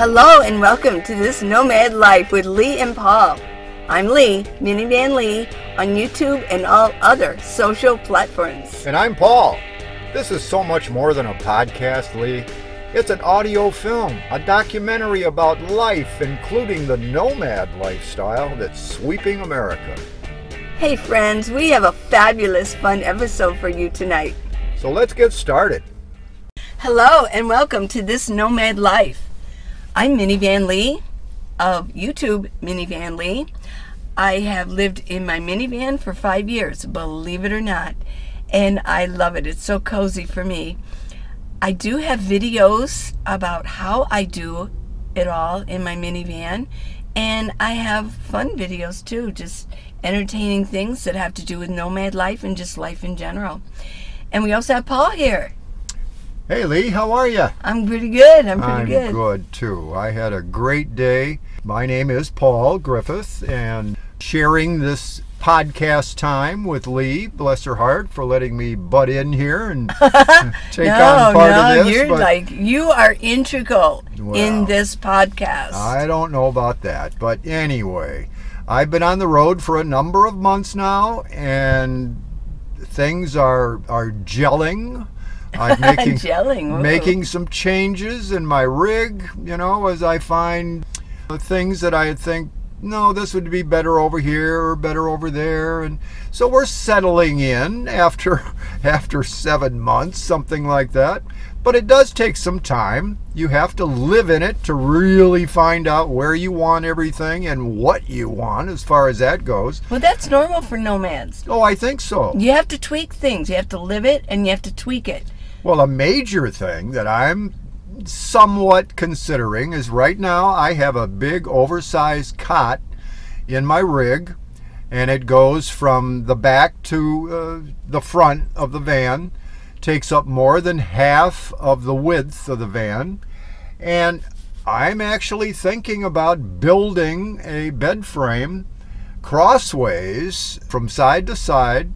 Hello and welcome to this Nomad Life with Lee and Paul. I'm Lee, Minivan Lee, on YouTube and all other social platforms. And I'm Paul. This is so much more than a podcast, Lee. It's an audio film, a documentary about life, including the nomad lifestyle that's sweeping America. Hey friends, we have a fabulous fun episode for you tonight. So let's get started. Hello and welcome to this Nomad Life. I'm Minivan Lee of YouTube Minivan Lee. I have lived in my minivan for five years, believe it or not, and I love it. It's so cozy for me. I do have videos about how I do it all in my minivan, and I have fun videos too, just entertaining things that have to do with nomad life and just life in general. And we also have Paul here. Hey Lee, how are you? I'm pretty good. I'm pretty good. I'm good. too. I had a great day. My name is Paul Griffith, and sharing this podcast time with Lee, bless her heart, for letting me butt in here and take no, on part no, of this. you're but like you are integral in this podcast. I don't know about that, but anyway, I've been on the road for a number of months now, and things are are gelling. I'm making Gelling, making some changes in my rig, you know, as I find things that I think no, this would be better over here or better over there, and so we're settling in after after seven months, something like that. But it does take some time. You have to live in it to really find out where you want everything and what you want, as far as that goes. well, that's normal for nomads. Oh, I think so. You have to tweak things. You have to live it and you have to tweak it. Well, a major thing that I'm somewhat considering is right now I have a big oversized cot in my rig, and it goes from the back to uh, the front of the van, takes up more than half of the width of the van, and I'm actually thinking about building a bed frame crossways from side to side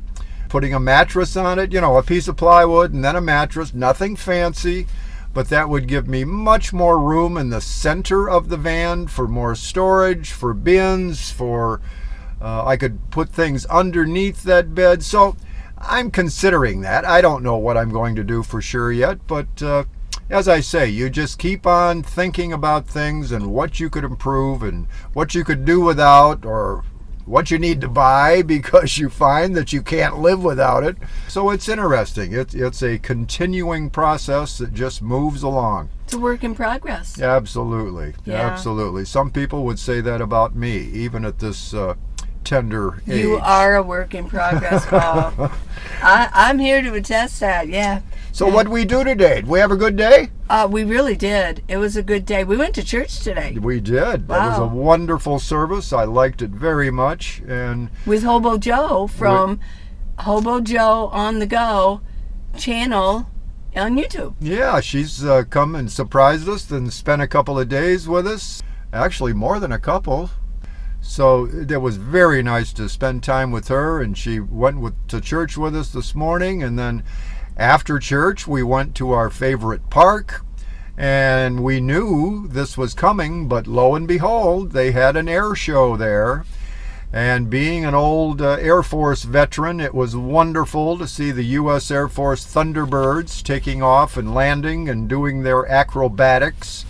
putting a mattress on it, you know, a piece of plywood and then a mattress, nothing fancy, but that would give me much more room in the center of the van for more storage, for bins, for uh, I could put things underneath that bed. So I'm considering that. I don't know what I'm going to do for sure yet, but uh, as I say, you just keep on thinking about things and what you could improve and what you could do without or what you need to buy because you find that you can't live without it. So it's interesting. It's it's a continuing process that just moves along. It's a work in progress. Absolutely, Yeah. absolutely. Some people would say that about me, even at this uh, tender age. You are a work in progress, Paul. I, I'm here to attest that. Yeah. So what we do today? Did we have a good day? Uh, we really did. It was a good day. We went to church today We did. It was a wonderful service. I liked it very much, and with Hobo Joe from Hobo Joe on the Go channel on YouTube. Yeah, she's uh, come and surprised us and spent a couple of days with us. Actually, more than a couple. So it was very nice to spend time with her, and she went with, to church with us this morning. And then after church, we went to our favorite park, and we knew this was coming, but lo and behold, they had an air show there. And being an old uh, Air Force veteran, it was wonderful to see the U.S. Air Force Thunderbirds taking off and landing and doing their acrobatics.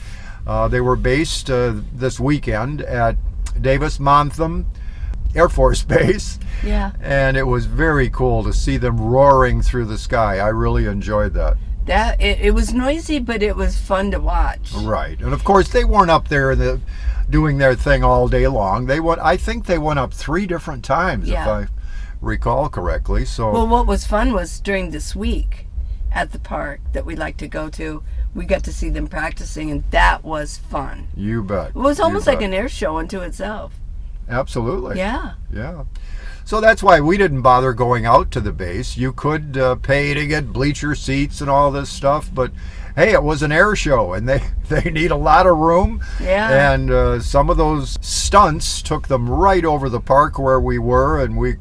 Uh, they were based uh, this weekend at Davis Monthan Air Force Base, Yeah. and it was very cool to see them roaring through the sky. I really enjoyed that. That it, it was noisy, but it was fun to watch. Right, and of course they weren't up there the, doing their thing all day long. They went. I think they went up three different times, Yeah. if I recall correctly. So Well, what was fun was during this week at the park that we like to go to, we got to see them practicing, and that was fun. you bet. It was almost like an air show unto itself. absolutely. Yeah. Yeah. So that's why we didn't bother going out to the base. You could uh, pay to get bleacher seats and all this stuff, but hey, it was an air show, and they they need a lot of room. Yeah. And uh, some of those stunts took them right over the park where we were, and we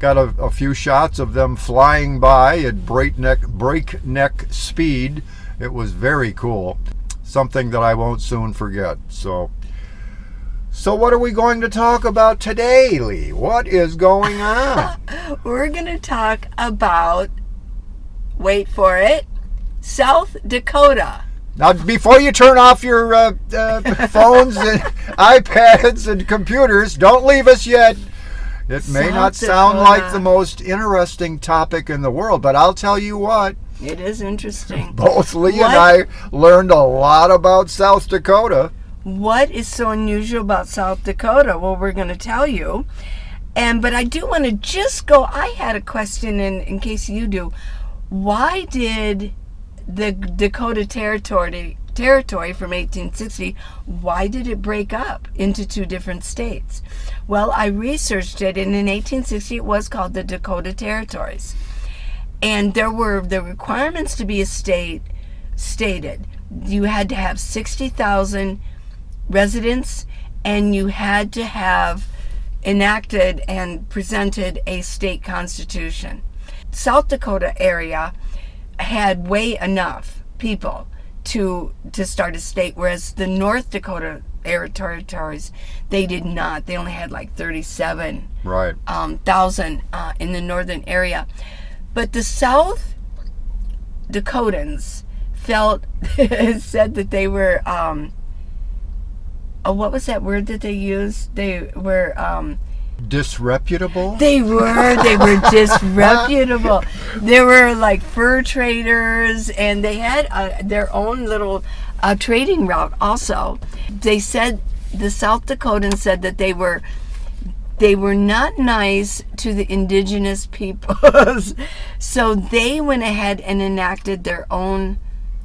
got a, a few shots of them flying by at breakneck breakneck speed. It was very cool. something that I won't soon forget. So, so what are we going to talk about today, Lee? What is going on? We're going to talk about, wait for it, South Dakota. Now, before you turn off your uh, uh, phones and iPads and computers, don't leave us yet. It may South not sound Dakota. like the most interesting topic in the world, but I'll tell you what, It is interesting. both Lee What? and I learned a lot about South Dakota. What is so unusual about South Dakota? Well, we're going to tell you. And but I do want to just go. I had a question, in in case you do. Why did the Dakota territory territory from 1860? Why did it break up into two different states? Well, I researched it, and in 1860 it was called the Dakota Territories, and there were the requirements to be a state stated. You had to have 60,000 residents and you had to have enacted and presented a state constitution. South Dakota area had way enough people to to start a state whereas the North Dakota area territories they did not they only had like 37 Right. um, thousand uh, in the northern area, but the South Dakotans felt said that they were um, oh what was that word that they used? They were um, Disreputable? they were they were disreputable. They were like fur traders, and they had uh, their own little uh, trading route. Also, they said the South Dakotans said that they were they were not nice to the indigenous peoples, so they went ahead and enacted their own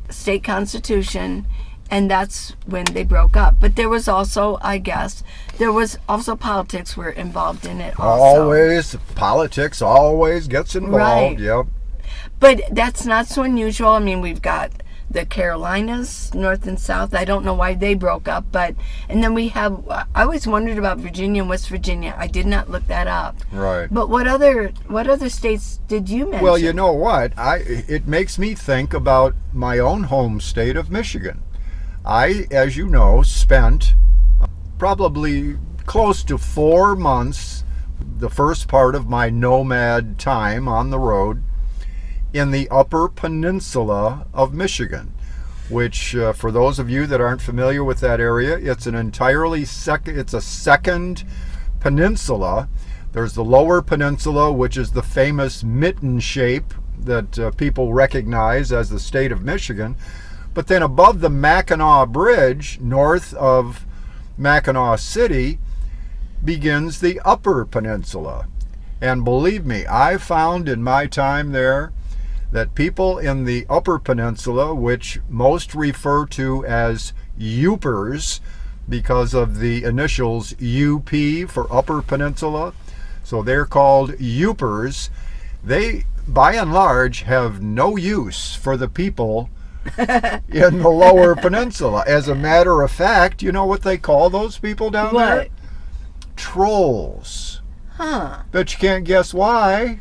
state constitution and that's when they broke up but there was also i guess there was also politics were involved in it also. Always, politics always gets involved. Right. Yep. But that's not so unusual. I mean, we've got the Carolinas, North and South. I don't know why they broke up, but and then we have. I always wondered about Virginia and West Virginia. I did not look that up. Right. But what other what other states did you mention? Well, you know what? I it makes me think about my own home state of Michigan. I, as you know, spent probably close to four months, the first part of my nomad time on the road, in the Upper Peninsula of Michigan. Which, uh, for those of you that aren't familiar with that area, it's an entirely second. It's a second peninsula. There's the lower peninsula, which is the famous mitten shape that uh, people recognize as the state of Michigan. But then above the Mackinac Bridge, north of Mackinac City, begins the upper peninsula. And believe me, I found in my time there that people in the upper peninsula, which most refer to as Yoopers because of the initials UP for Upper Peninsula, so they're called Yoopers, they by and large have no use for the people in the lower peninsula. As a matter of fact, you know what they call those people down there? Trolls. Huh? Bet you can't guess why.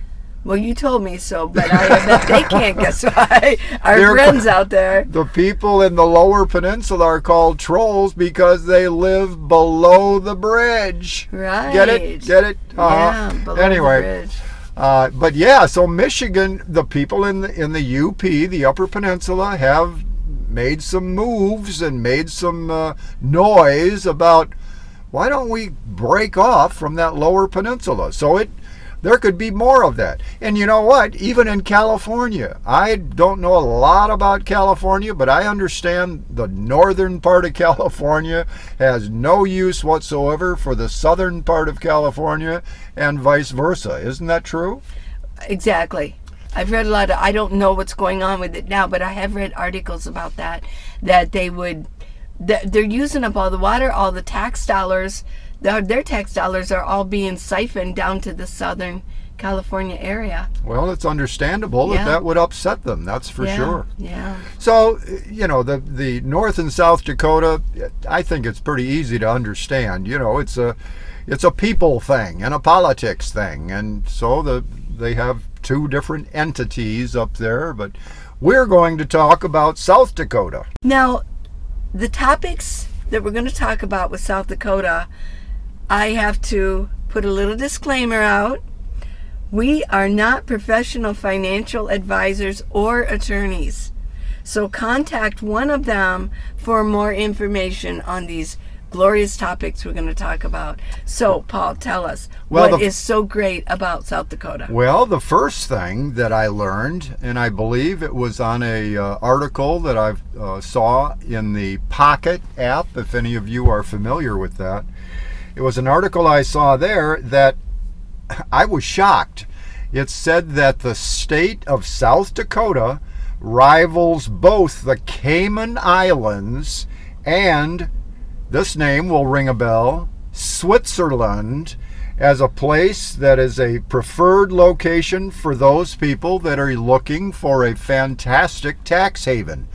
Well, you told me so, but I bet they can't guess why. Our They're- friends out there. The people in the lower peninsula are called trolls because they live below the bridge. Right. Get it? Get it? Uh-huh. Yeah. below the Anyway, bridge. uh, but yeah, so Michigan, the people in the in the UP, the Upper Peninsula, have made some moves and made some uh, noise about why don't we break off from that lower peninsula? So it there could be more of that. And you know what? Even in California, I don't know a lot about California, but I understand the northern part of California has no use whatsoever for the southern part of California and vice versa. Isn't that true? Exactly. I've read a lot of I don't know what's going on with it now, but I have read articles about that that they would that they're using up all the water, all the tax dollars, their, their tax dollars are all being siphoned down to the southern California area. Well, it's understandable Yeah. that that would upset them. That's for yeah, sure. Yeah. So, you know, the the North and South Dakota, I think it's pretty easy to understand. You know, it's a it's a people thing and a politics thing, and so the they have two different entities up there. But we're going to talk about South Dakota. Now, the topics that we're going to talk about with South Dakota, I have to put a little disclaimer out. We are not professional financial advisors or attorneys. So contact one of them for more information on these glorious topics we're going to talk about. So, Paul, tell us Well, what the- is so great about South Dakota. Well, the first thing that I learned, and I believe it was on a uh, article that I uh, saw in the Pocket app, if any of you are familiar with that, it was an article I saw there that I was shocked. It said that the state of South Dakota rivals both the Cayman Islands and this name will ring a bell Switzerland as a place that is a preferred location for those people that are looking for a fantastic tax haven.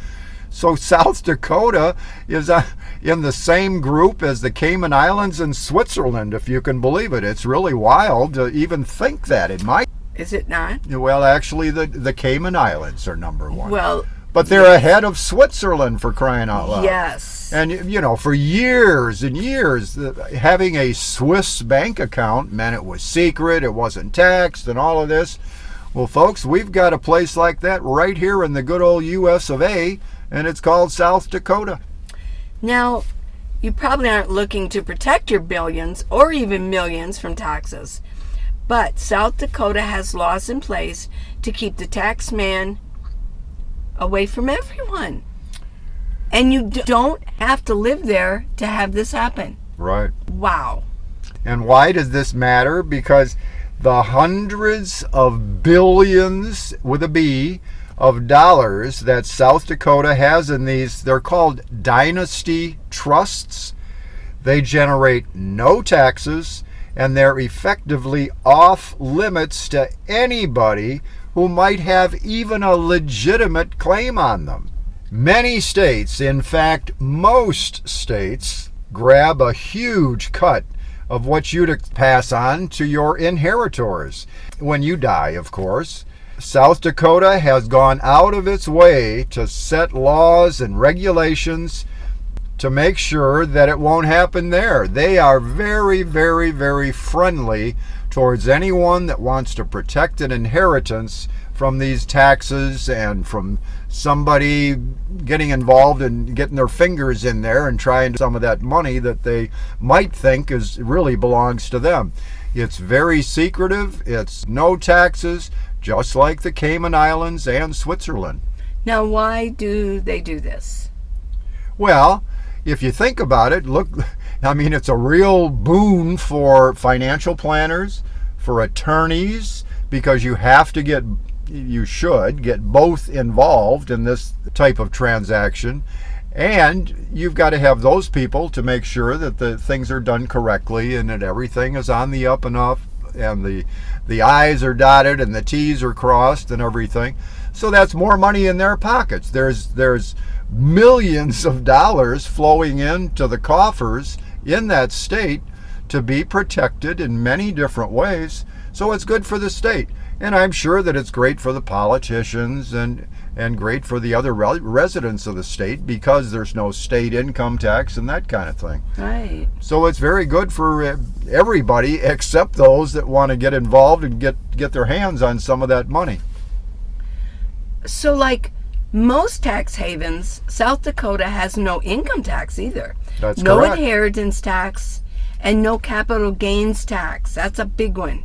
So South Dakota is uh, in the same group as the Cayman Islands and Switzerland, if you can believe it. It's really wild to even think that. It might. Is it not? Well, actually, the the Cayman Islands are number one. Well, but they're ahead of Switzerland for crying out loud. yes. And you know, for years and years, having a Swiss bank account meant it was secret, it wasn't taxed, and all of this. Well, folks, we've got a place like that right here in the good old U.S. of A., and it's called South Dakota. Now, you probably aren't looking to protect your billions or even millions from taxes. But South Dakota has laws in place to keep the tax man away from everyone. And you don't have to live there to have this happen. Right. Wow. And why does this matter? Because the hundreds of billions with a B of dollars that South Dakota has in these, they're called dynasty trusts. They generate no taxes and they're effectively off limits to anybody who might have even a legitimate claim on them. Many states, in fact, most states, grab a huge cut of what you'd pass on to your inheritors. When you die, of course. South Dakota has gone out of its way to set laws and regulations to make sure that it won't happen there. They are very, very, very friendly towards anyone that wants to protect an inheritance from these taxes and from somebody getting involved and getting their fingers in there and trying some of that money that they might think is really belongs to them. It's very secretive. It's no taxes, just like the Cayman Islands and Switzerland. Now, why do they do this? Well, if you think about it, look, I mean, it's a real boon for financial planners, for attorneys, because you have to get, you should get both involved in this type of transaction. And you've got to have those people to make sure that the things are done correctly and that everything is on the up and up and the the I's are dotted and the T's are crossed and everything. So that's more money in their pockets. There's there's millions of dollars flowing into the coffers in that state to be protected in many different ways. So it's good for the state. And I'm sure that it's great for the politicians and and great for the other re- residents of the state because there's no state income tax and that kind of thing. Right. So it's very good for uh, everybody except those that want to get involved and get get their hands on some of that money. So, like most tax havens, South Dakota has no income tax either. That's no correct. inheritance tax and no capital gains tax. That's a big one.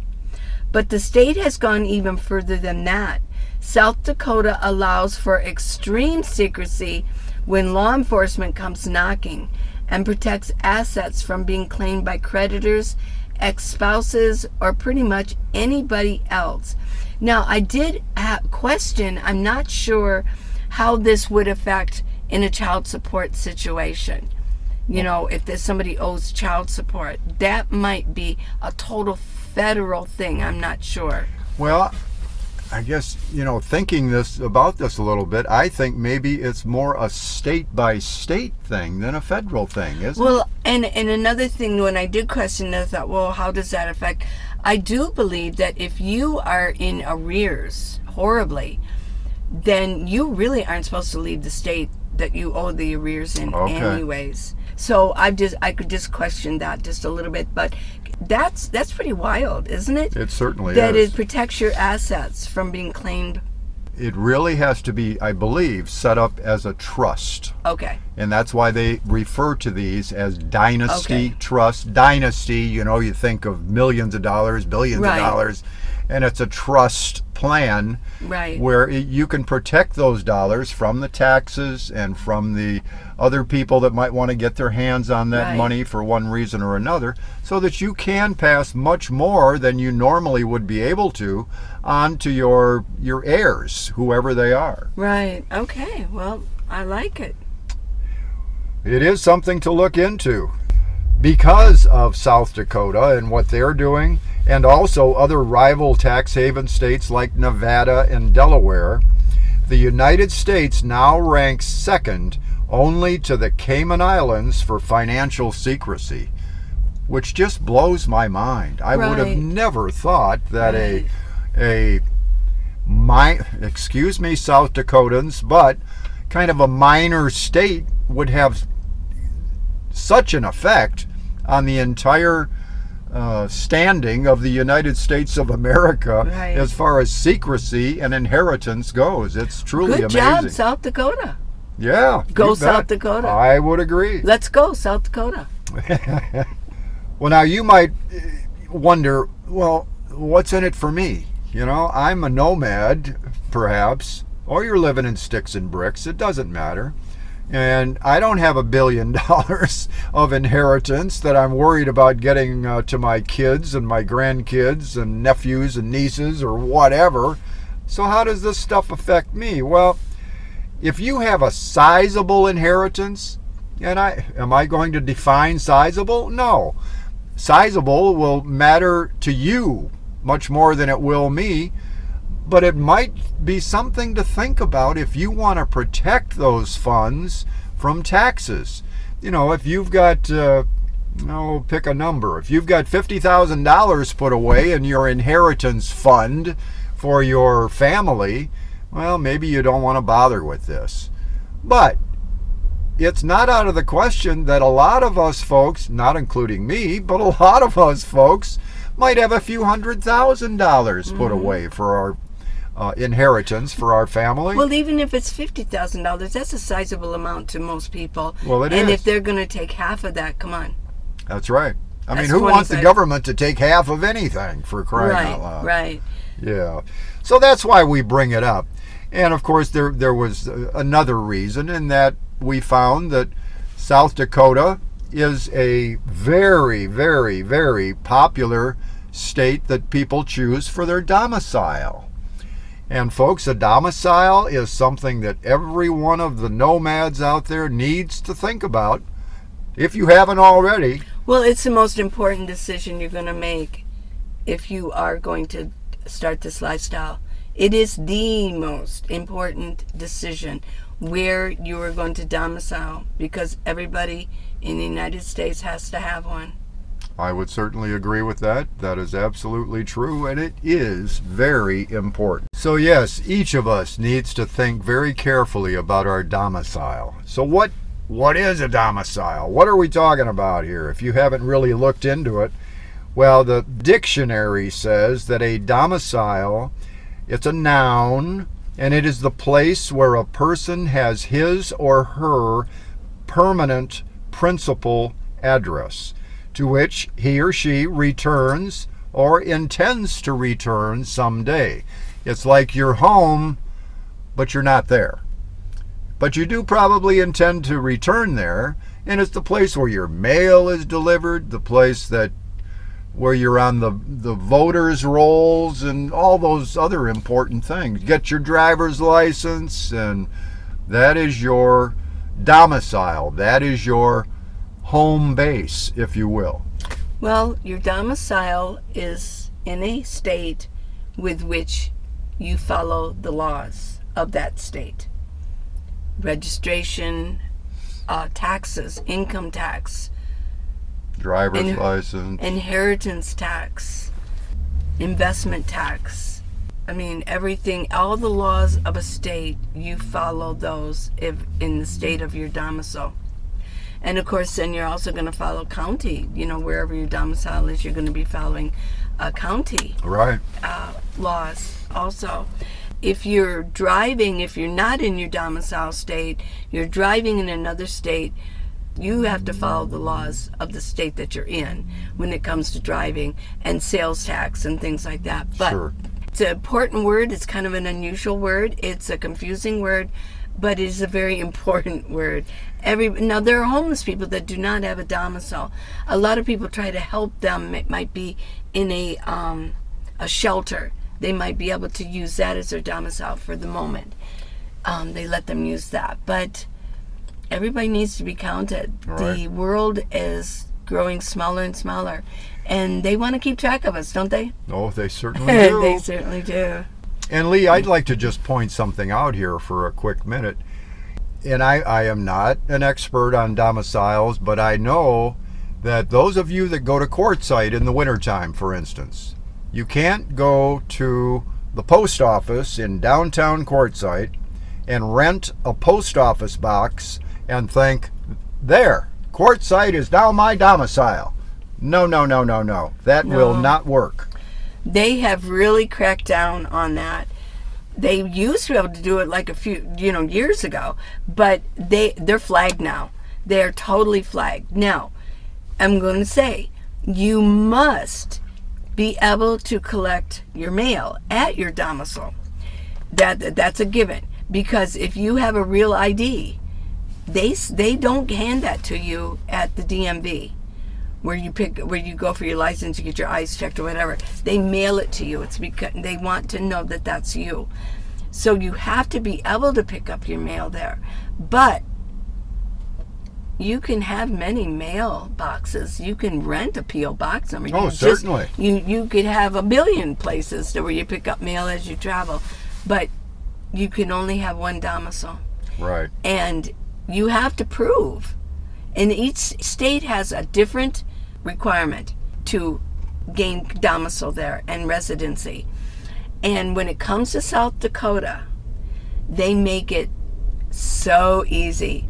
But the state has gone even further than that. South Dakota allows for extreme secrecy when law enforcement comes knocking and protects assets from being claimed by creditors, ex spouses, or pretty much anybody else. Now, I did question, I'm not sure how this would affect in a child support situation. You know, if there's somebody owes child support, that might be a total federal thing. I'm not sure. Well, I guess you know, thinking this about this a little bit, I think maybe it's more a state by state thing than a federal thing, isn't it? Well, and and another thing, when I did question, that, I thought, well, how does that affect? I do believe that if you are in arrears horribly, then you really aren't supposed to leave the state that you owe the arrears in Okay. anyways. So I just I could just question that just a little bit, but that's that's pretty wild, isn't it? It certainly that is. That it protects your assets from being claimed. It really has to be, I believe, set up as a trust. Okay. And that's why they refer to these as dynasty Okay. trust. Dynasty, you know, you think of millions of dollars, billions Right. of dollars, and it's a trust plan Right. where it, you can protect those dollars from the taxes and from the other people that might want to get their hands on that Right. money for one reason or another so that you can pass much more than you normally would be able to on to your your heirs whoever they are Right. Okay. Well, I like it. it is something to look into because of South Dakota and what they're doing, and also other rival tax haven states like Nevada and Delaware. The United States now ranks second only to the Cayman Islands for financial secrecy, which just blows my mind. I would have never thought that Right. a a my excuse me South Dakotans, but kind of a minor state would have such an effect on the entire uh, standing of the United States of America Right. as far as secrecy and inheritance goes. It's truly Good amazing. job, South Dakota. yeah. Go South bet. Dakota. I would agree. Let's go, South Dakota. Well, now you might uh, wonder, well, what's in it for me? You know, I'm a nomad, perhaps, or you're living in sticks and bricks. It doesn't matter. And I don't have a billion dollars of inheritance that I'm worried about getting uh, to my kids and my grandkids and nephews and nieces or whatever. So, how does this stuff affect me? Well, if you have a sizable inheritance, and I am I going to define sizable? No. Sizable will matter to you much more than it will me, but it might be something to think about if you want to protect those funds from taxes. You know, if you've got uh, no, pick a number. If you've got $50,000 put away in your inheritance fund for your family, well, maybe you don't want to bother with this. But it's not out of the question that a lot of us folks, not including me, but a lot of us folks might have a few hundred thousand dollars put away for our uh, inheritance for our family. Well, even if it's fifty thousand dollars, that's a sizable amount to most people. Well, it and is. if they're going to take half of that, come on. That's right. I mean, who wants the government to take half of anything for crying right, out loud? right. Yeah. So that's why we bring it up. And of course, there there was uh, another reason in that we found that South Dakota is a very, very, very popular state that people choose for their domicile. And folks, a domicile is something that every one of the nomads out there needs to think about. If you haven't already, Well, it's the most important decision you're going to make if you are going to start this lifestyle. It is the most important decision where you are going to domicile because everybody in the United States has to have one. I would certainly agree with that. That is absolutely true, and it is very important. So, yes, each of us needs to think very carefully about our domicile. So, what what is a domicile? What are we talking about here? If you haven't really looked into it, well, the dictionary says that a domicile it's a noun and it is the place where a person has his or her permanent principal address to which he or she returns or intends to return someday. It's like you're home, but you're not there. But you do probably intend to return there, and it's the place where your mail is delivered, the place that where you're on the the voters rolls and all those other important things. Get your driver's license and that is your domicile. That is your home base, if you will. Well, your domicile is in a state with which you follow the laws of that state. Registration, uh, taxes, income tax, Driver's In- license. inheritance tax, investment tax, I mean, everything, all the laws of a state, you follow those if in the state of your domicile. And of course, then you're also going to follow county. You know, wherever your domicile is, you're going to be following uh, county Right. uh, laws also. If you're driving, if you're not in your domicile state, you're driving in another state, you have to follow the laws of the state that you're in when it comes to driving and sales tax and things like that. But Sure. it's an important word. It's kind of an unusual word. It's a confusing word, but it is a very important word. Every now there are homeless people that do not have a domicile. A lot of people try to help them. It might be in a um, a shelter. They might be able to use that as their domicile for the moment. Um, they let them use that, but everybody needs to be counted. Right. The world is growing smaller and smaller, and they want to keep track of us, don't they? Oh, they certainly do. they certainly do. And Lee, I'd like to just point something out here for a quick minute. And I, I am not an expert on domiciles, but I know that those of you that go to Quartzsite in the wintertime, for instance, you can't go to the post office in downtown Quartzsite and rent a post office box and think, there, Quartzsite is now my domicile. No, no, no, no, no. That will not work. They have really cracked down on that. They used to be able to do it like a few, you know, years ago, but they they're flagged now. They're totally flagged. Now, I'm going to say you must be able to collect your mail at your domicile. That that's a given because if you have a real ID, they they don't hand that to you at the DMV where you pick where you go for your license you get your eyes checked or whatever they mail it to you. It's because they want to know that that's you. So you have to be able to pick up your mail there. But you can have many mail boxes. You can rent a po box number. Oh, You just- certainly. you you could have a billion places to where you pick up mail as you travel. But you can only have one domicile. Right. and you have to prove. And each state has a different requirement to gain domicile there and residency. And when it comes to south dakota they make it so easy.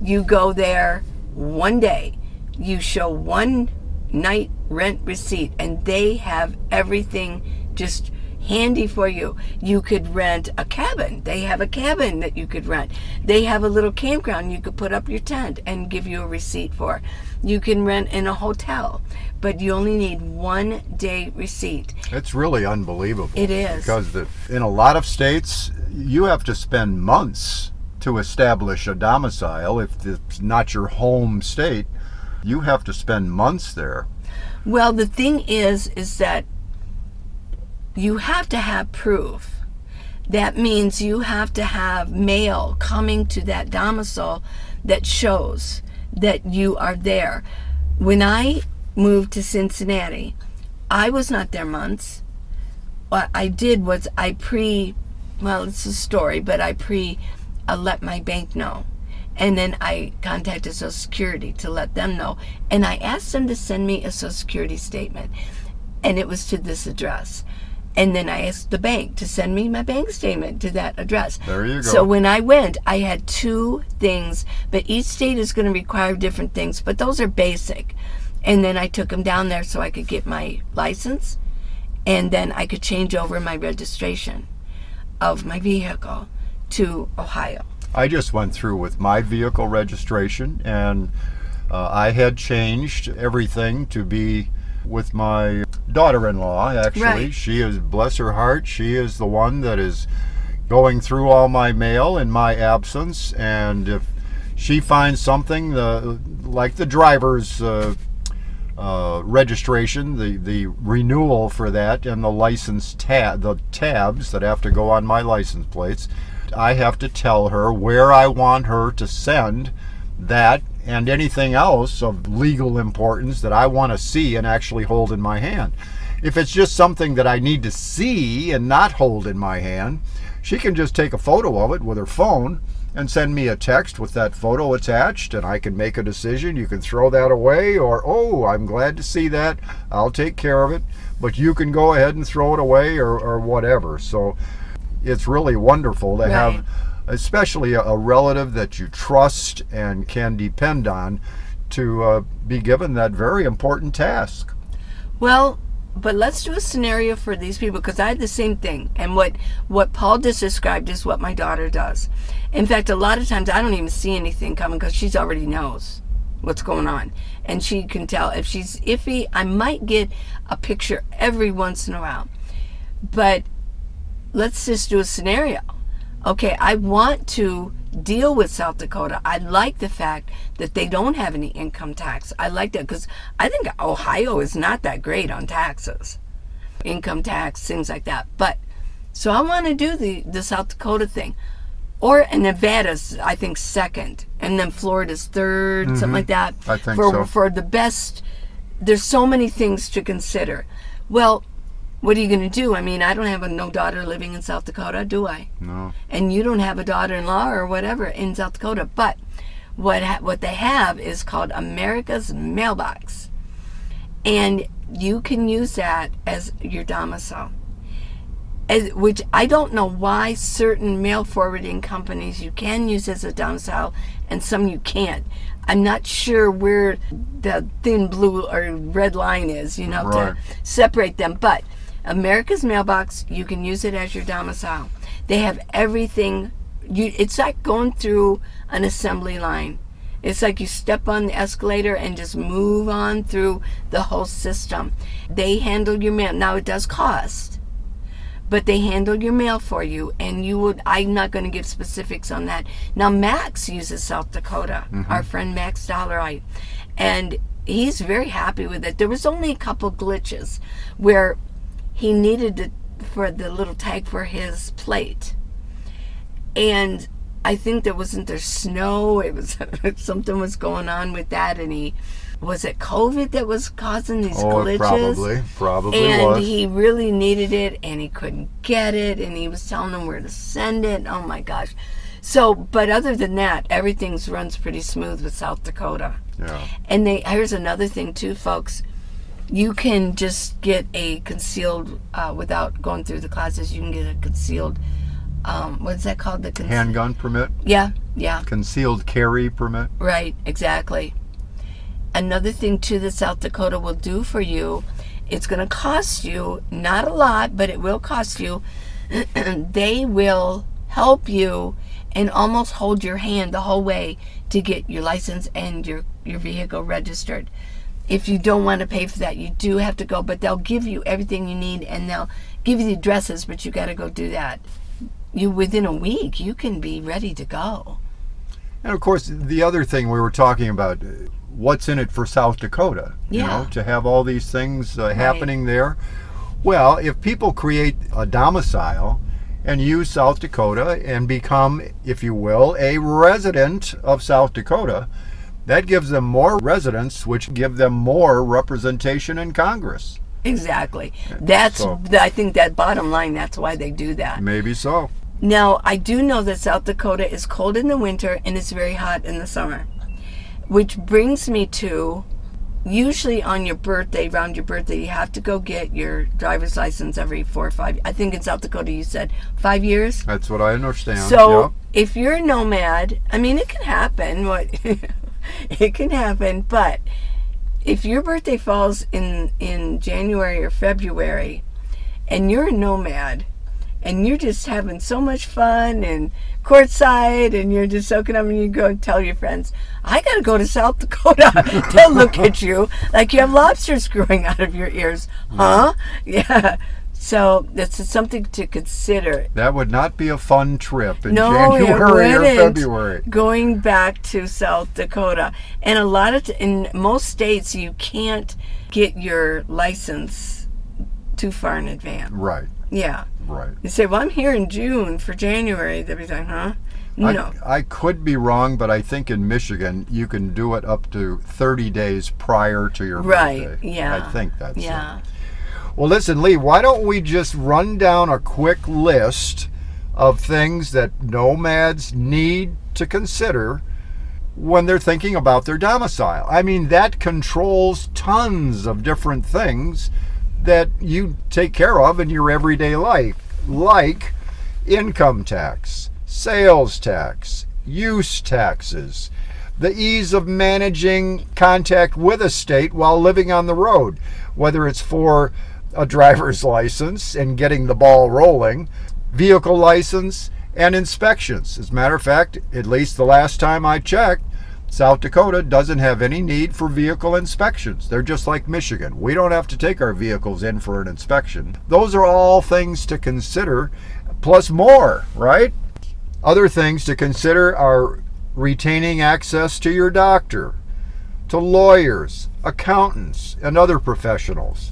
You go there one day you show one night rent receipt and they have everything just handy for you you could rent a cabin they have a cabin that you could rent they have a little campground you could put up your tent and give you a receipt for you can rent in a hotel but you only need one day receipt It's really unbelievable. It is. Because the, in a lot of states, you have to spend months to establish a domicile. If it's not your home state, you have to spend months there. Well, the thing is, is that you have to have proof. That means you have to have mail coming to that domicile that shows that you are there. When I moved to Cincinnati, I was not there months. What I did was I pre, well, it's a story, but I pre uh, let my bank know. And then I contacted Social Security to let them know. And I asked them to send me a Social Security statement. And it was to this address. And then I asked the bank to send me my bank statement to that address. There you go. So when I went, I had two things, but each state is going to require different things, but those are basic. And then I took them down there so I could get my license and then I could change over my registration of my vehicle to Ohio. I just went through with my vehicle registration, and uh, I had changed everything to be with my daughter-in-law. Actually, Right. she is bless her heart. She is the one that is going through all my mail in my absence, and if she finds something the like the driver's. Uh, uh, registration, the, the renewal for that, and the license tab, the tabs that have to go on my license plates. I have to tell her where I want her to send that and anything else of legal importance that I want to see and actually hold in my hand. If it's just something that I need to see and not hold in my hand, she can just take a photo of it with her phone and send me a text with that photo attached and I can make a decision. You can throw that away or, oh, I'm glad to see that. I'll take care of it. but you can go ahead and throw it away or, or whatever. So it's really wonderful to Right. have, especially a, relative that you trust and can depend on, to uh, be given that very important task. Well, but let's do a scenario for these people because I had the same thing. And what what Paul just described is what my daughter does. In fact, a lot of times I don't even see anything coming because she's already knows what's going on, and she can tell if she's iffy. I might get a picture every once in a while, but let's just do a scenario. Okay, I want to deal with South Dakota. I like the fact that they don't have any income tax. I like that because I think Ohio is not that great on taxes, income tax, things like that. But so I want to do the the South Dakota thing, or and Nevada's I think second, and then Florida's 3rd something like that. Mm-hmm. I think for so. for the best. There's so many things to consider. Well, what are you going to do? I mean, I don't have a no daughter living in South Dakota, do I? No. and you don't have a daughter-in-law or whatever in South Dakota. But what ha- what they have is called America's Mailbox, and you can use that as your domicile. As, which I don't know why certain mail forwarding companies you can use as a domicile and some you can't. I'm not sure where the thin blue or red line is, you know, Right. to separate them. But America's Mailbox, you can use it as your domicile. They have everything. You, it's like going through an assembly line. It's like you step on the escalator and just move on through the whole system. They handle your mail. Now it does cost, but they handle your mail for you and you would i'm not going to give specifics on that now max uses south dakota mm-hmm. our friend max dollarite and he's very happy with it there was only a couple glitches where he needed it for the little tag for his plate. And i think there wasn't there snow it was something was going on with that and he was it covid that was causing these Oh, glitches? probably, probably and was. he really needed it and he couldn't get it and he was telling them where to send it oh my gosh. So but other than that everything runs pretty smooth with south dakota. Yeah. and they here's another thing too folks you can just get a concealed uh, without going through the classes you can get a concealed um, what's that called the con- Handgun permit, yeah yeah concealed carry permit. Right, exactly. Another thing too that South Dakota will do for you, it's going to cost you not a lot, but it will cost you. they will help you and almost hold your hand the whole way to get your license and your your vehicle registered. If you don't want to pay for that, you do have to go, but they'll give you everything you need and they'll give you the addresses, but you got to go do that. You within a week, you can be ready to go. And of course, the other thing we were talking about, uh, what's in it for South Dakota? You Yeah. know, to have all these things uh, happening there. Well, if people create a domicile and use South Dakota and become, if you will, a resident of South Dakota, that gives them more residents, which give them more representation in Congress. Exactly. That's so- I think that bottom line. That's why they do that. Maybe so. Now I do know that South Dakota is cold in the winter and it's very hot in the summer, which brings me to usually on your birthday, around your birthday, you have to go get your driver's license every four or five. I think in South Dakota you said five years. That's what I understand. So Yep. if you're a nomad, I mean, it can happen. What it can happen, but if your birthday falls in in January or February, and you're a nomad, and you're just having so much fun and Quartzsite, and you're just soaking up, and you go and tell your friends, "I got to go to South Dakota." They'll look at you like you have lobsters growing out of your ears, huh? Yeah. So that's something to consider. That would not be a fun trip in No, it January or. February. Going back to South Dakota, and a lot of t- in most states you can't get your license too far in advance. Right, Yeah, right. you say, "Well, I'm here in June for January." They'll be like, "Huh?" No. I, I could be wrong, but I think in Michigan you can do it up to 30 days prior to your Right, birthday. yeah. I think that's it. Well, listen, Lee, why don't we just run down a quick list of things that nomads need to consider when they're thinking about their domicile? I mean, that controls tons of different things that you take care of in your everyday life, like income tax, sales tax, use taxes, the ease of managing contact with a state while living on the road, whether it's for a driver's license and getting the ball rolling, vehicle license, and inspections. As a matter of fact, at least the last time I checked, South Dakota doesn't have any need for vehicle inspections. They're just like Michigan. We don't have to take our vehicles in for an inspection. Those are all things to consider, plus more, right? Other things to consider are retaining access to your doctor, to lawyers, accountants, and other professionals.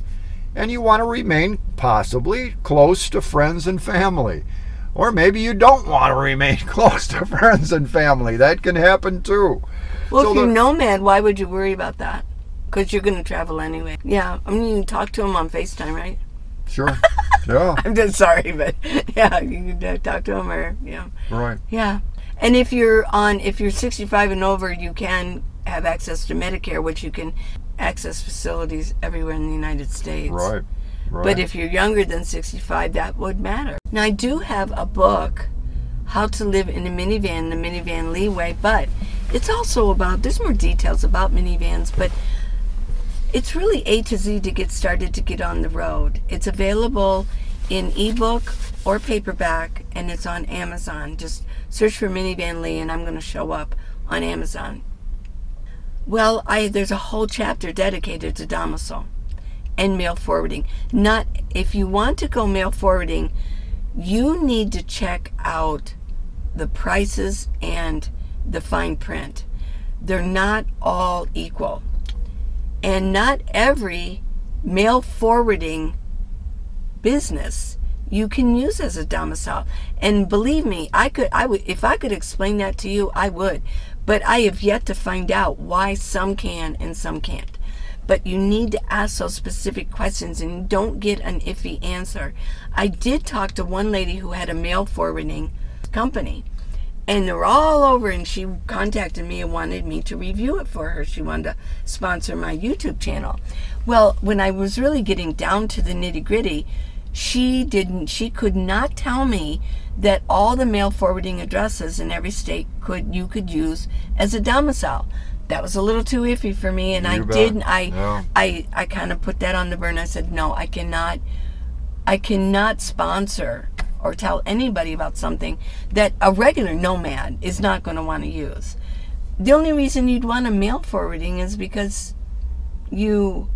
And you want to remain possibly close to friends and family. Or maybe you don't want to remain close to friends and family. That can happen too. Well, So if you're the- nomad, why would you worry about that? Because you're going to travel anyway. Yeah, I mean, you can talk to them on FaceTime, right? Sure. Yeah. I'm just sorry, but yeah, you can talk to them or, yeah. Right. Yeah. And if you're on, if you're 65 and over, you can have access to Medicare, which you can access facilities everywhere in the United States. Right. Right. But if you're younger than 65, that would matter. Now, I do have a book, How to Live in a Minivan, the Minivan Leeway, but it's also about, there's more details about minivans, but it's really A to Z to get started to get on the road. It's available in ebook or paperback, and it's on Amazon. Just search for Minivan Lee, and I'm going to show up on Amazon. Well, I there's a whole chapter dedicated to domicile and mail forwarding. Not if you want to go mail forwarding, you need to check out the prices and the fine print. They're not all equal. And not every mail forwarding business you can use as a domicile. And believe me, I could I would if I could explain that to you, I would. But I have yet to find out why some can and some can't. But you need to ask those specific questions and don't get an iffy answer. I did talk to one lady who had a mail forwarding company and they're all over and she contacted me and wanted me to review it for her she wanted to sponsor my youtube channel well when i was really getting down to the nitty gritty she didn't she could not tell me that all the mail forwarding addresses in every state could you could use as a domicile that was a little too iffy for me and i You bet. didn't i Yeah. i i kind of put that on the burn i said no i cannot I cannot sponsor or tell anybody about something that a regular nomad is not going to want to use. The only reason you'd want a mail forwarding is because you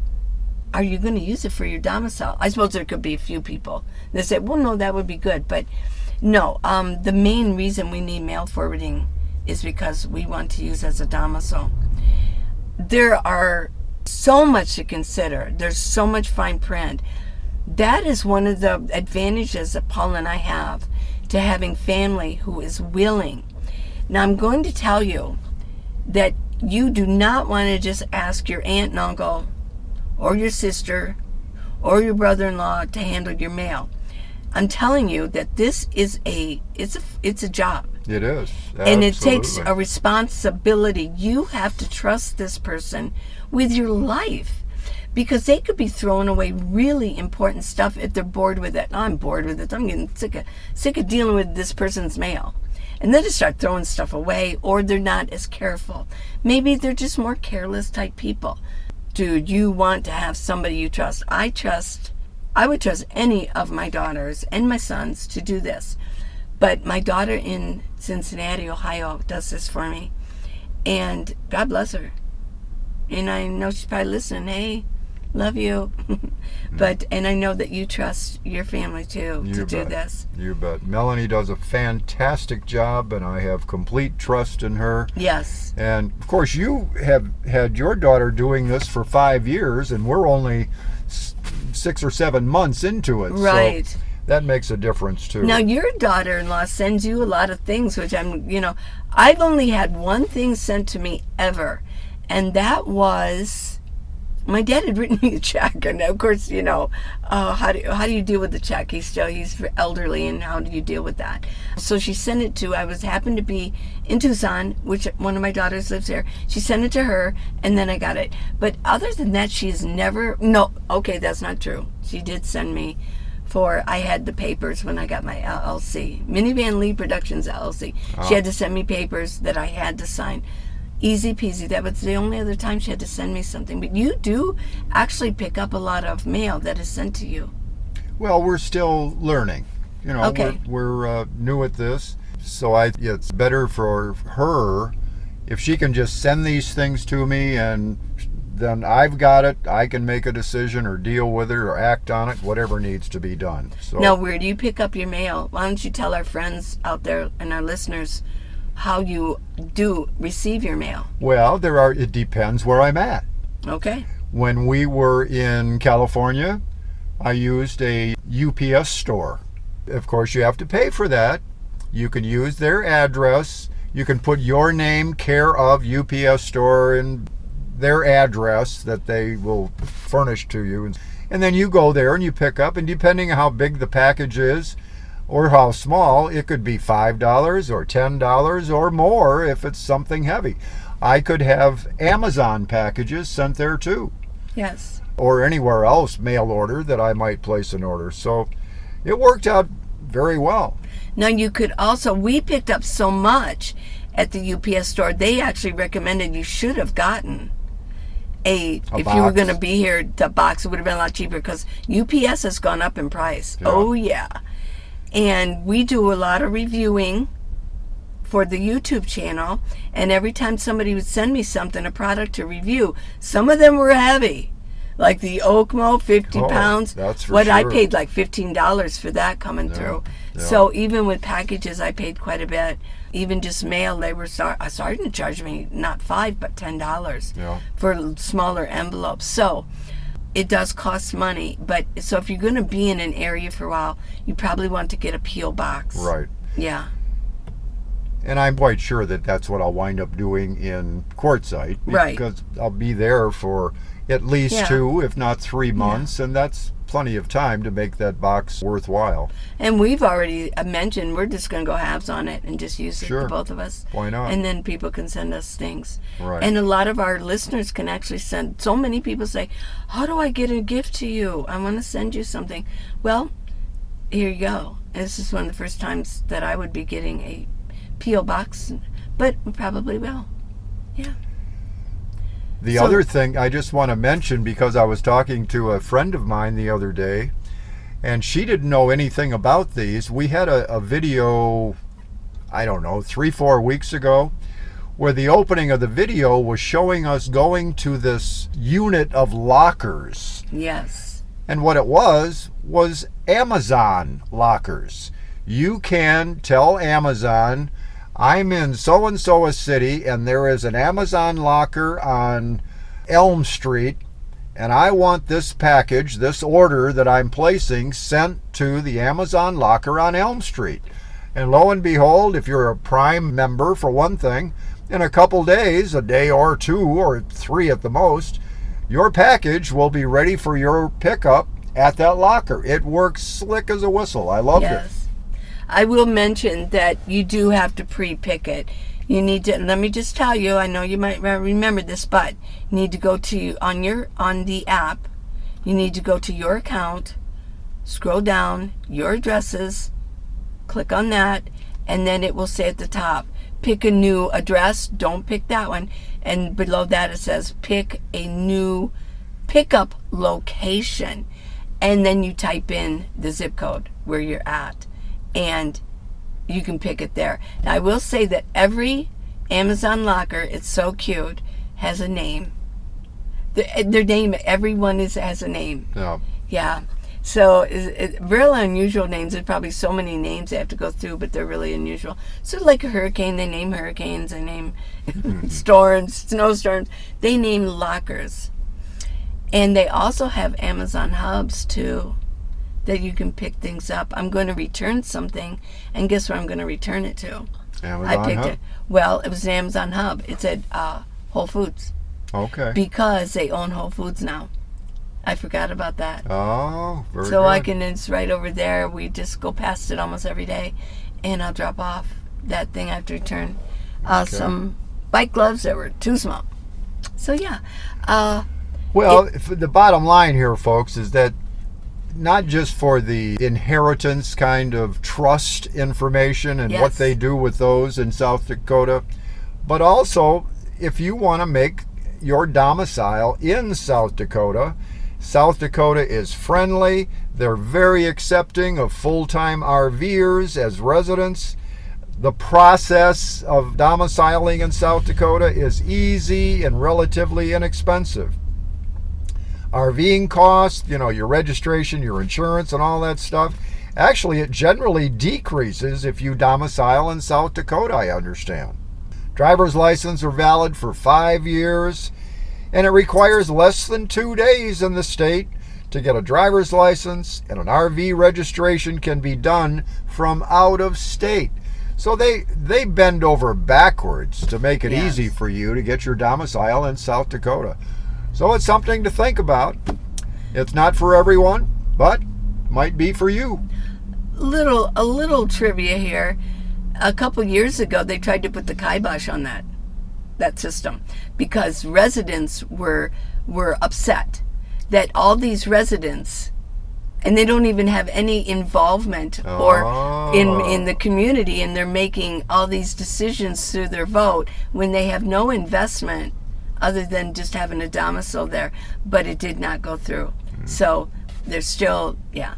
are you going to use it for your domicile? I suppose there could be a few people that say, "Well, no, that would be good," but no. Um, the main reason we need mail forwarding is because we want to use as a domicile. There are so much to consider. There's so much fine print that is one of the advantages that Paul and I have to having family who is willing. Now, I'm going to tell you that you do not want to just ask your aunt and uncle or your sister or your brother-in-law to handle your mail. I'm telling you that this is a it's a it's a job It is. Absolutely. and it takes a responsibility. You have to trust this person with your life because they could be throwing away really important stuff if they're bored with it. I'm bored with it. I'm getting sick of sick of dealing with this person's mail. And then just start throwing stuff away or they're not as careful. Maybe they're just more careless type people. Dude, you want to have somebody you trust. I trust I would trust any of my daughters and my sons to do this. But my daughter in Cincinnati, Ohio, does this for me. And God bless her. And I know she's probably listening. Hey, love you. but, mm. and I know that you trust your family too You to do this. You bet. Melanie does a fantastic job, and I have complete trust in her. Yes. And of course, you have had your daughter doing this for five years, and we're only six or seven months into it. Right. So that makes a difference too. Now, your daughter in law sends you a lot of things, which I'm, you know, I've only had one thing sent to me ever, and that was my dad had written me a check, and of course, you know, uh, how do how do you deal with the check? He's still he's elderly, and how do you deal with that? So she sent it to. I was happened to be in Tucson, which one of my daughters lives there. She sent it to her, and then I got it. But other than that, she has never. No, okay, that's not true. She did send me. For I had the papers when I got my LLC, Minivan Lee Productions LLC. She had to send me papers that I had to sign easy peasy. That was the only other time she had to send me something. But you do actually pick up a lot of mail that is sent to you. Well, we're still learning. You know, Okay. we're, we're uh, new at this, so I it's better for her if she can just send these things to me and then I've got it. I can make a decision or deal with it or act on it, whatever needs to be done. So Now, where do you pick up your mail? Why don't you tell our friends out there and our listeners how you do receive your mail? well, there are. It depends where I'm at. Okay. When we were in California, I used a UPS store. Of course, you have to pay for that. You can use their address. You can put your name, care of UPS store, and their address that they will furnish to you. And then you go there and you pick up, and depending on how big the package is or how small, it could be $5 or $10 or more if it's something heavy. I could have Amazon packages sent there too Yes. or anywhere else mail order that I might place an order. So it worked out very well. Now, you could also, we picked up so much at the UPS store, they actually recommended you should have gotten a, A if you were going to be here, the box would have been a lot cheaper because UPS has gone up in price. Yeah. Oh, yeah. And we do a lot of reviewing for the YouTube channel. And every time somebody would send me something, a product to review, some of them were heavy. Like the Oakmo, 50 Oh, pounds. that's for what I paid like $15 for that coming through. yeah. So even with packages, I paid quite a bit. Even just mail, they were start, uh, starting to charge me not five but ten dollars Yeah. for smaller envelopes. So it does cost money. But so if you're going to be in an area for a while, you probably want to get a PO box. Right. Yeah. And I'm quite sure that that's what I'll wind up doing in Quartzsite. Right. Because I'll be there for at least Yeah. two, if not three months. And that's plenty of time to make that box worthwhile. And we've already uh, mentioned we're just going to go halves on it and just use it Sure. for both of us. Why not? And then people can send us things. Right. And a lot of our listeners can actually send. So many people say, "How do I get a gift to you? I want to send you something." Well, here you go. This is one of the first times that I would be getting a PO box, but we probably will. Yeah. The So- other thing I just want to mention because I was talking to a friend of mine the other day, and she didn't know anything about these. We had a, a video, I don't know, three, four weeks ago, where the opening of the video was showing us going to this unit of lockers. Yes. And what it was was Amazon lockers. You can tell Amazon, I'm in so and so a city, and there is an Amazon locker on Elm Street, and I want this package, this order that I'm placing, sent to the Amazon locker on Elm Street. And lo and behold, if you're a Prime member, for one thing, in a couple days, a day or two, or three at the most, your package will be ready for your pickup at that locker. It works slick as a whistle. I loved it. I will mention that you do have to pre-pick it. You need to. Let me just tell you. I know you might remember this, but you need to go to on your on the app. You need to go to your account, scroll down your addresses, click on that, and then it will say at the top, pick a new address. Don't pick that one. And below that it says pick a new pickup location. And then you type in the zip code where you're at. And you can pick it there. Now, I will say that every Amazon locker, it's so cute, has a name. The, eh, their name, everyone is has a name. Yeah. Yeah. So it's, it, eh, really unusual names. There's probably so many names they have to go through, but they're really unusual. So like a hurricane, they name hurricanes. They name mm-hmm. storms, snowstorms. They name lockers, and they also have Amazon hubs too, that you can pick things up. I'm going to return something, and guess where I'm going to return it to? Amazon I picked Hub? it. Well, it was an Amazon hub. It said uh, Whole Foods. Okay. because they own Whole Foods now. I forgot about that. oh, very so good. I can, it's right over there. We just go past it almost every day, and I'll drop off that thing I have to return. Uh, Okay. Some bike gloves that were too small. So yeah, uh, Well, if the bottom line here, folks, is that not just for the inheritance kind of trust information and what they do with those in South Dakota, but also if you want to make your domicile in South Dakota. South Dakota is friendly. They're very accepting of full time RVers as residents. The process of domiciling in South Dakota is easy and relatively inexpensive. RVing costs, you know, your registration, your insurance, and all that stuff. Actually, it generally decreases if you domicile in South Dakota, I understand. Driver's license are valid for five years, and it requires less than two days in the state to get a driver's license, and an RV registration can be done from out of state. So they they bend over backwards to make it Yes. easy for you to get your domicile in South Dakota. So it's something to think about. It's not for everyone, but might be for you. little a little trivia here. A couple years ago, they tried to put the kibosh on that that system because residents were were upset that all these residents and they don't even have any involvement or in Oh. in the community and they're making all these decisions through their vote when they have no investment other than just having a domicile there but it did not go through so they're still yeah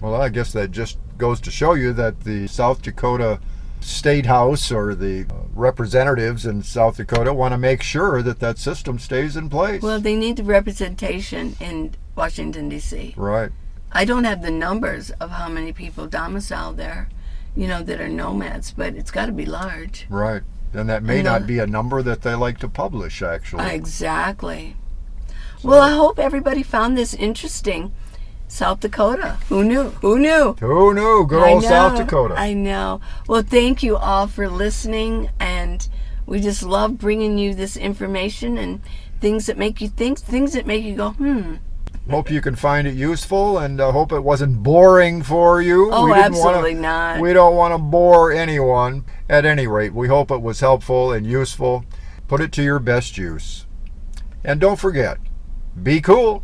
Well, I guess that just goes to show you that the South Dakota State House or the uh, representatives in South Dakota want to make sure that that system stays in place. Well, they need the representation in Washington, D.C. right. I don't have the numbers of how many people domicile there, you know, that are nomads, but it's got to be large. Right. And that may not be a number that they like to publish, actually. Exactly. Well, I hope everybody found this interesting. South Dakota. Who knew? Who knew? Who knew? Good old South Dakota. I know. Well, thank you all for listening, and we just love bringing you this information and things that make you think, things that make you go, hmm. hope you can find it useful and uh, hope it wasn't boring for you. Oh, We didn't absolutely wanna, not. We don't want to bore anyone. At any rate, we hope it was helpful and useful. Put it to your best use. And don't forget, be cool.